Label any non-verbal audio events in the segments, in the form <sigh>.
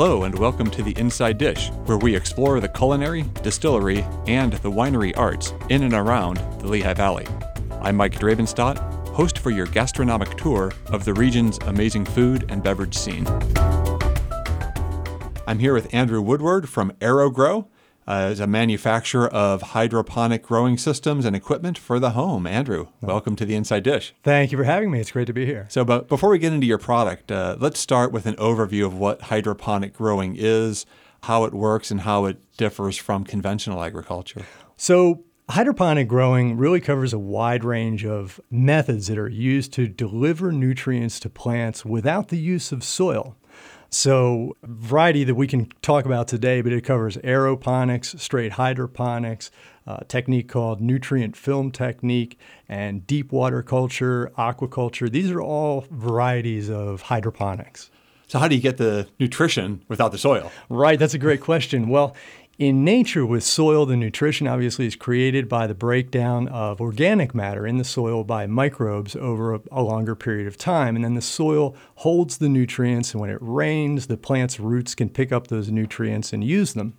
Hello, and welcome to the Inside Dish, where we explore the culinary, distillery, and the winery arts in and around the Lehigh Valley. I'm Mike Drabenstott, host for your gastronomic tour of the region's amazing food and beverage scene. I'm here with Andrew Woodward from Aero-Gro, uh, as a manufacturer of hydroponic growing systems and equipment for the home. Andrew, welcome to the Inside Dish. Thank you for having me. It's great to be here. So, but before we get into your product, uh, let's start with an overview of what hydroponic growing is, how it works, and how it differs from conventional agriculture. So, Hydroponic growing really covers a wide range of methods that are used to deliver nutrients to plants without the use of soil. So, variety that we can talk about today, but it covers aeroponics, straight hydroponics, a technique called nutrient film technique, and deep water culture, aquaculture. These are all varieties of hydroponics. So, how do you get the nutrition without the soil? Right, that's a great question. Well, in nature, with soil, the nutrition obviously is created by the breakdown of organic matter in the soil by microbes over a, a, longer period of time. And then the soil holds the nutrients, and when it rains, the plant's roots can pick up those nutrients and use them.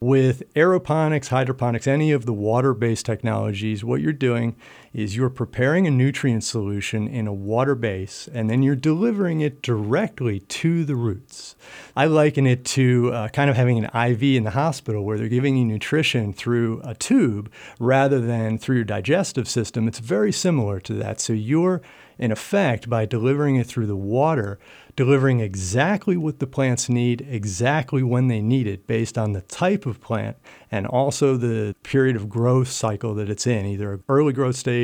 With aeroponics, hydroponics, any of the water based technologies, what you're doing is you're preparing a nutrient solution in a water base and then you're delivering it directly to the roots. I liken it to uh, kind of having an IV in the hospital where they're giving you nutrition through a tube rather than through your digestive system. It's very similar to that. So you're, in effect, by delivering it through the water, delivering exactly what the plants need, exactly when they need it, based on the type of plant and also the period of growth cycle that it's in, either early growth stage,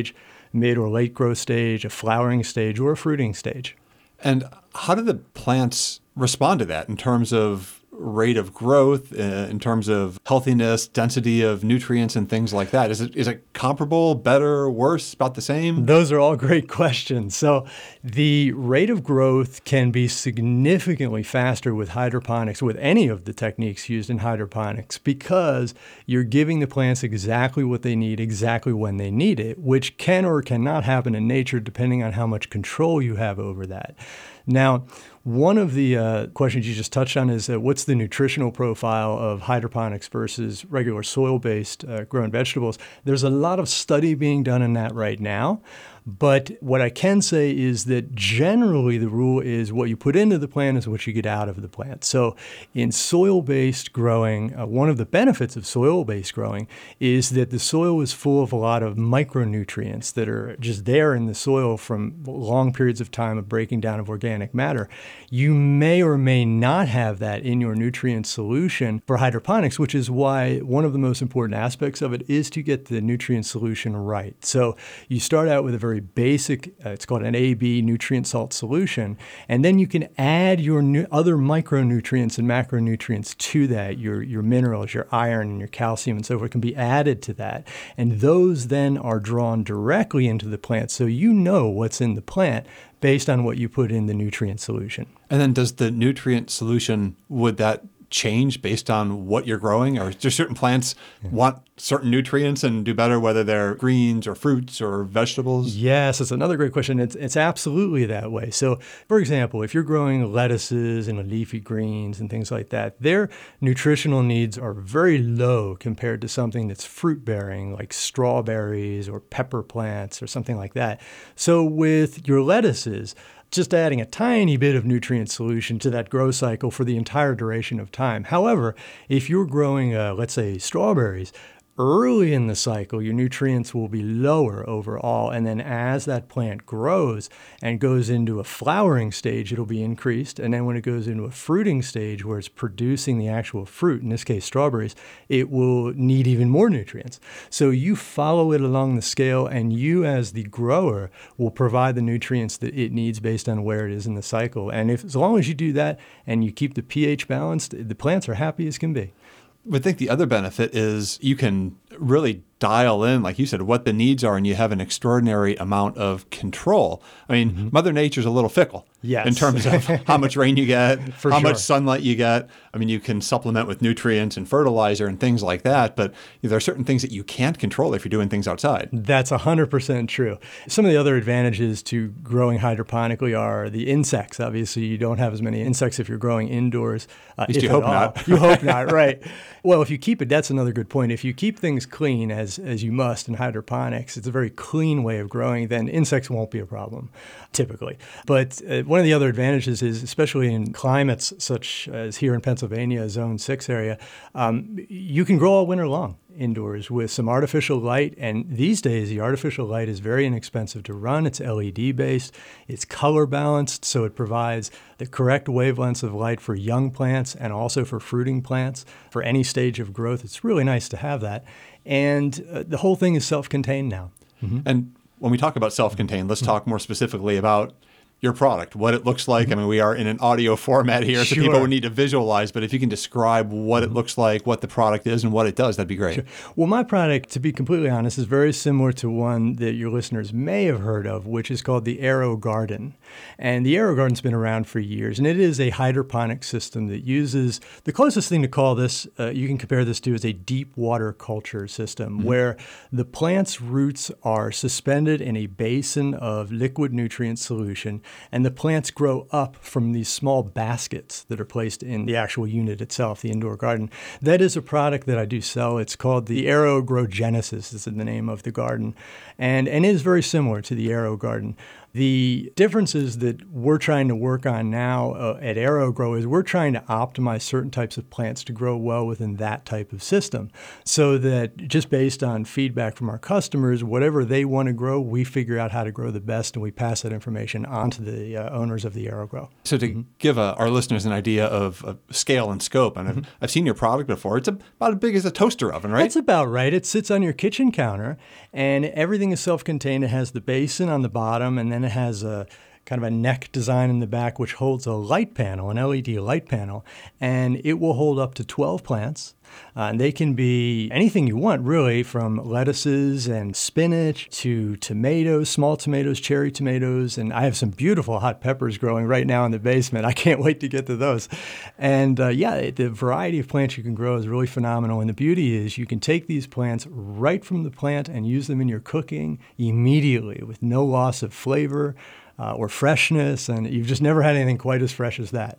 mid or late growth stage, a flowering stage, or a fruiting stage. And how do the plants respond to that in terms of rate of growth uh, in terms of healthiness, density of nutrients, and things like that? Is it is it comparable, better, worse, about the same? Those are all great <laughs> questions. So the rate of growth can be significantly faster with hydroponics, with any of the techniques used in hydroponics, because you're giving the plants exactly what they need, exactly when they need it, which can or cannot happen in nature depending on how much control you have over that. Now, one of the uh, questions you just touched on is uh, what's the nutritional profile of hydroponics versus regular soil based uh, grown vegetables? There's a lot of study being done in that right now. But what I can say is that generally the rule is what you put into the plant is what you get out of the plant. So in soil based growing, uh, one of the benefits of soil based growing is that the soil is full of a lot of micronutrients that are just there in the soil from long periods of time of breaking down of organic matter. You may or may not have that in your nutrient solution for hydroponics, which is why one of the most important aspects of it is to get the nutrient solution right. So you start out with a very very basic, uh, it's called an AB nutrient salt solution. And then you can add your nu- other micronutrients and macronutrients to that. Your, your minerals, your iron, and your calcium, and so forth can be added to that. And those then are drawn directly into the plant. So you know what's in the plant based on what you put in the nutrient solution. And then does the nutrient solution, would that change based on what you're growing? Or do certain plants yeah. want certain nutrients and do better whether they're greens or fruits or vegetables? Yes, it's another great question. It's, it's absolutely that way. So, for example, if you're growing lettuces and leafy greens and things like that, their nutritional needs are very low compared to something that's fruit bearing, like strawberries or pepper plants or something like that. So, with your lettuces, just adding a tiny bit of nutrient solution to that grow cycle for the entire duration of time. However, if you're growing, uh, let's say, strawberries, early in the cycle, your nutrients will be lower overall. And then as that plant grows and goes into a flowering stage, it'll be increased. And then when it goes into a fruiting stage where it's producing the actual fruit, in this case, strawberries, it will need even more nutrients. So you follow it along the scale, and you, as the grower, will provide the nutrients that it needs based on where it is in the cycle. And if as long as you do that and you keep the pH balanced, the plants are happy as can be would think the other benefit is you can really dial in, like you said, what the needs are, and you have an extraordinary amount of control. I mean, mm-hmm. Mother Nature's a little fickle yes. in terms of <laughs> how much rain you get, how sure. much sunlight you get. I mean, you can supplement with nutrients and fertilizer and things like that, but there are certain things that you can't control if you're doing things outside. That's 100% true. Some of the other advantages to growing hydroponically are the insects. Obviously, you don't have as many insects if you're growing indoors. Uh, at least you hope not. you hope not, <laughs> right. Well, if you keep it, that's another good point. If you keep things clean, as, as you must in hydroponics, it's a very clean way of growing, then insects won't be a problem, typically. But uh, one of the other advantages is, especially in climates such as here in Pennsylvania, Zone 6 area, um, you can grow all winter long indoors with some artificial light. And these days, the artificial light is very inexpensive to run. It's LED based, it's color balanced, so it provides the correct wavelengths of light for young plants and also for fruiting plants for any stage of growth. It's really nice to have that. And uh, the whole thing is self contained now. Mm-hmm. And when we talk about self contained, let's mm-hmm. talk more specifically about your product, what it looks like. I mean, we are in an audio format here, so people would need to visualize, but if you can describe what it looks like, what the product is, and what it does, that'd be great. Sure. Well, my product, to be completely honest, is very similar to one that your listeners may have heard of, which is called the AeroGarden. And the AeroGarden's been around for years, and it is a hydroponic system that uses the closest thing to call this, uh, you can compare this to, is a deep water culture system mm-hmm. where the plant's roots are suspended in a basin of liquid nutrient solution and the plants grow up from these small baskets that are placed in the actual unit itself, the indoor garden. That is a product that I do sell. It's called the Aero-Gro Genesis, is the name of the garden, and, and it is very similar to the AeroGarden. The differences that we're trying to work on now uh, at Aero-Gro is we're trying to optimize certain types of plants to grow well within that type of system so that just based on feedback from our customers, whatever they want to grow, we figure out how to grow the best and we pass that information on to the uh, owners of the Aero-Gro. So to mm-hmm. give uh, our listeners an idea of, of scale and scope, and mm-hmm. I've, I've, seen your product before, it's about as big as a toaster oven, right? That's about right. It sits on your kitchen counter and everything is self-contained. It has the basin on the bottom and then it has a kind of a neck design in the back, which holds a light panel, an LED light panel, and it will hold up to 12 plants. Uh, and they can be anything you want, really, from lettuces and spinach to tomatoes, small tomatoes, cherry tomatoes. And I have some beautiful hot peppers growing right now in the basement. <laughs> I can't wait to get to those. And uh, yeah, the variety of plants you can grow is really phenomenal. And the beauty is you can take these plants right from the plant and use them in your cooking immediately with no loss of flavor uh, or freshness, and you've just never had anything quite as fresh as that.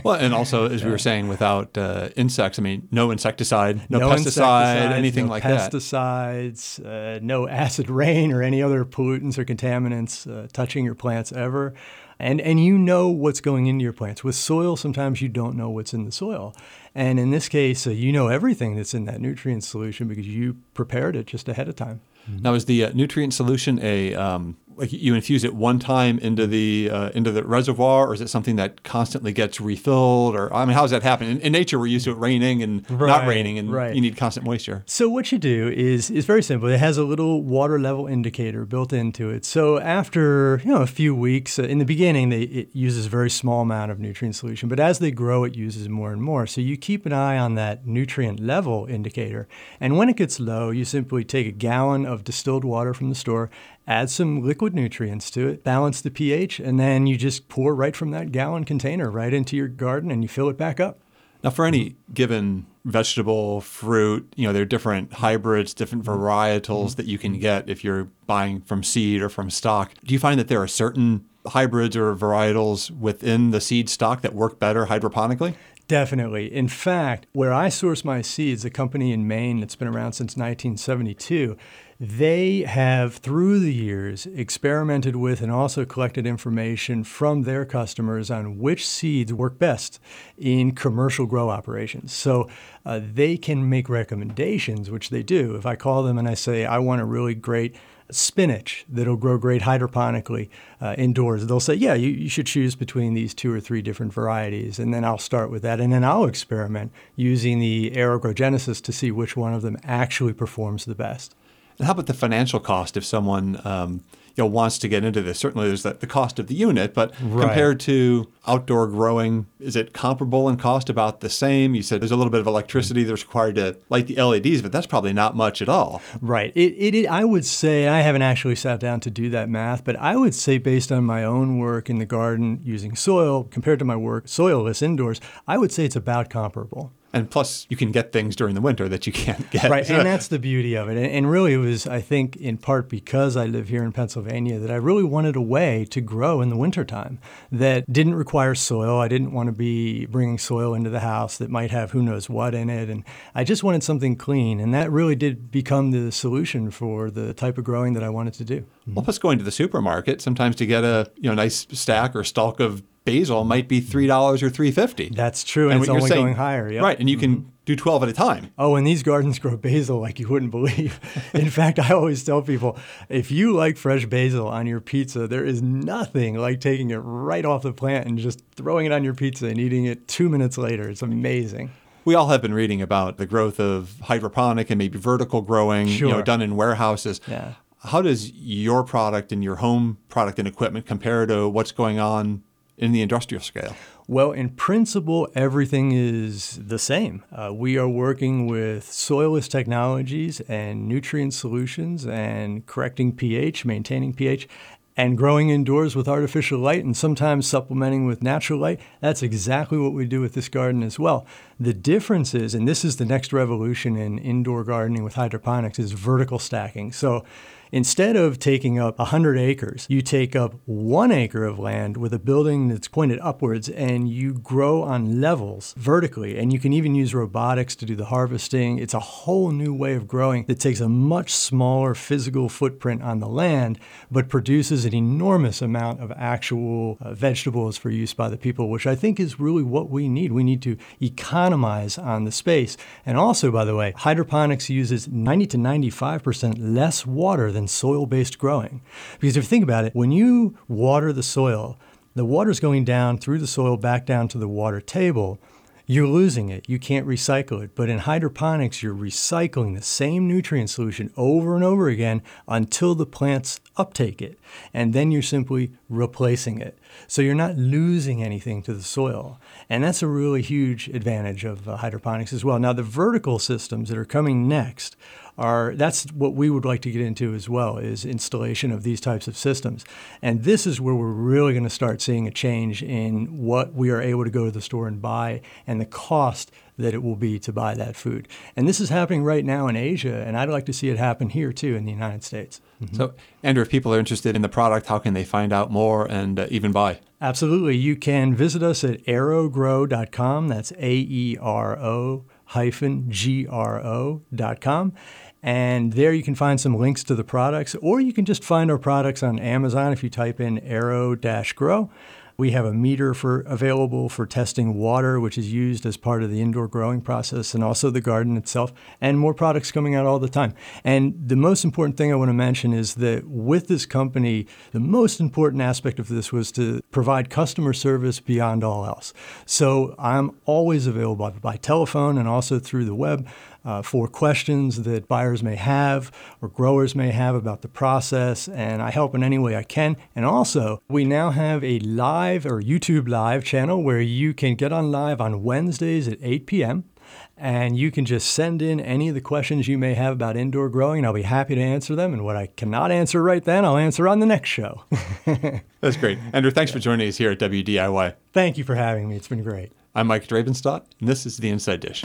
<laughs> well, and also, as we were saying, without uh, insects, I mean, no insecticide, no, no pesticide, anything no like pesticides, that. Pesticides, uh, no acid rain or any other pollutants or contaminants uh, touching your plants ever. And, and you know what's going into your plants. With soil, sometimes you don't know what's in the soil. And in this case, uh, you know everything that's in that nutrient solution because you prepared it just ahead of time. Now, is the uh, nutrient solution a um, like you infuse it one time into the uh, into the reservoir, or is it something that constantly gets refilled? Or I mean, how does that happen? In, in nature, we're used to it raining and right, not raining, and right. you need constant moisture. So what you do is is very simple. It has a little water level indicator built into it. So after you know a few weeks, uh, in the beginning, they, it uses a very small amount of nutrient solution, but as they grow, it uses more and more. So you keep an eye on that nutrient level indicator, and when it gets low, you simply take a gallon of distilled water from the store add some liquid nutrients to it, balance the pH, and then you just pour right from that gallon container right into your garden and you fill it back up. Now, for any given vegetable, fruit, you know, there are different hybrids, different mm-hmm. varietals mm-hmm. that you can get if you're buying from seed or from stock. Do you find that there are certain hybrids or varietals within the seed stock that work better hydroponically? Definitely. In fact, where I source my seeds, a company in Maine that's been around since 1972, they have, through the years, experimented with and also collected information from their customers on which seeds work best in commercial grow operations. So uh, they can make recommendations, which they do. If I call them and I say, I want a really great spinach that'll grow great hydroponically uh, indoors, they'll say, Yeah, you, you should choose between these two or three different varieties. And then I'll start with that. And then I'll experiment using the Aero-Gro Genesis to see which one of them actually performs the best. And how about the financial cost if someone um, you know wants to get into this? Certainly, there's the, the cost of the unit, but Right. compared to outdoor growing, is it comparable in cost? About the same? You said there's a little bit of electricity that's required to light the LEDs, but that's probably not much at all. Right. It, it, it, I would say, I haven't actually sat down to do that math, but I would say, based on my own work in the garden using soil compared to my work soilless indoors, I would say it's about comparable. And plus, you can get things during the winter that you can't <laughs> get. Right, <laughs> and that's the beauty of it. And, and really, it was, I think, in part because I live here in Pennsylvania, that I really wanted a way to grow in the wintertime that didn't require soil. I didn't want to be bringing soil into the house that might have who knows what in it. And I just wanted something clean. And that really did become the solution for the type of growing that I wanted to do. Well, plus going to the supermarket, sometimes to get a you know nice stack or stalk of basil might be three dollars or three fifty. That's true, and, it's only saying- going higher. Yep. Right, and you can mm-hmm. do twelve at a time. Oh, and these gardens grow basil like you wouldn't believe. <laughs> In fact, I always tell people if you like fresh basil on your pizza, there is nothing like taking it right off the plant and just throwing it on your pizza and eating it two minutes later. It's amazing. We all have been reading about the growth of hydroponic and maybe vertical growing, you know, Sure. done in warehouses. Yeah. How does your product and your home product and equipment compare to what's going on in the industrial scale? Well, in principle, everything is the same. Uh, we are working with soilless technologies and nutrient solutions and correcting pH, maintaining pH, and growing indoors with artificial light and sometimes supplementing with natural light. That's exactly what we do with this garden as well. The difference is, and this is the next revolution in indoor gardening with hydroponics, is vertical stacking. So Instead of taking up 100 acres, you take up one acre of land with a building that's pointed upwards and you grow on levels vertically. And you can even use robotics to do the harvesting. It's a whole new way of growing that takes a much smaller physical footprint on the land, but produces an enormous amount of actual uh, vegetables for use by the people, which I think is really what we need. We need to economize on the space. And also, by the way, hydroponics uses 90 to 95% less water than soil based growing. Because if you think about it, when you water the soil, the water's going down through the soil back down to the water table. You're losing it. You can't recycle it. But in hydroponics, you're recycling the same nutrient solution over and over again until the plants uptake it. And then you're simply replacing it. So you're not losing anything to the soil. And that's a really huge advantage of uh, hydroponics as well. Now, the vertical systems that are coming next are that's what we would like to get into as well is installation of these types of systems and this is where we're really going to start seeing a change in what we are able to go to the store and buy and the cost that it will be to buy that food and this is happening right now in asia and i'd like to see it happen here too in the united states So, Andrew, if people are interested in the product, how can they find out more and uh, even buy? Absolutely. You can visit us at aero-gro.com. That's A E R O hyphen G R O dot com. And there you can find some links to the products, or you can just find our products on Amazon if you type in aero grow. We have a meter for available for testing water, which is used as part of the indoor growing process, and also the garden itself, and more products coming out all the time. And the most important thing I want to mention is that with this company, the most important aspect of this was to provide customer service beyond all else. So I'm always available by telephone and also through the web uh, for questions that buyers may have or growers may have about the process, and I help in any way I can. And also, we now have a live or YouTube live channel where you can get on live on Wednesdays at 8 p.m. And you can just send in any of the questions you may have about indoor growing, and I'll be happy to answer them. And what I cannot answer right then, I'll answer on the next show. <laughs> That's great. Andrew, thanks for joining us here at WDIY. Thank you for having me. It's been great. I'm Mike Drabenstott, and this is The Inside Dish.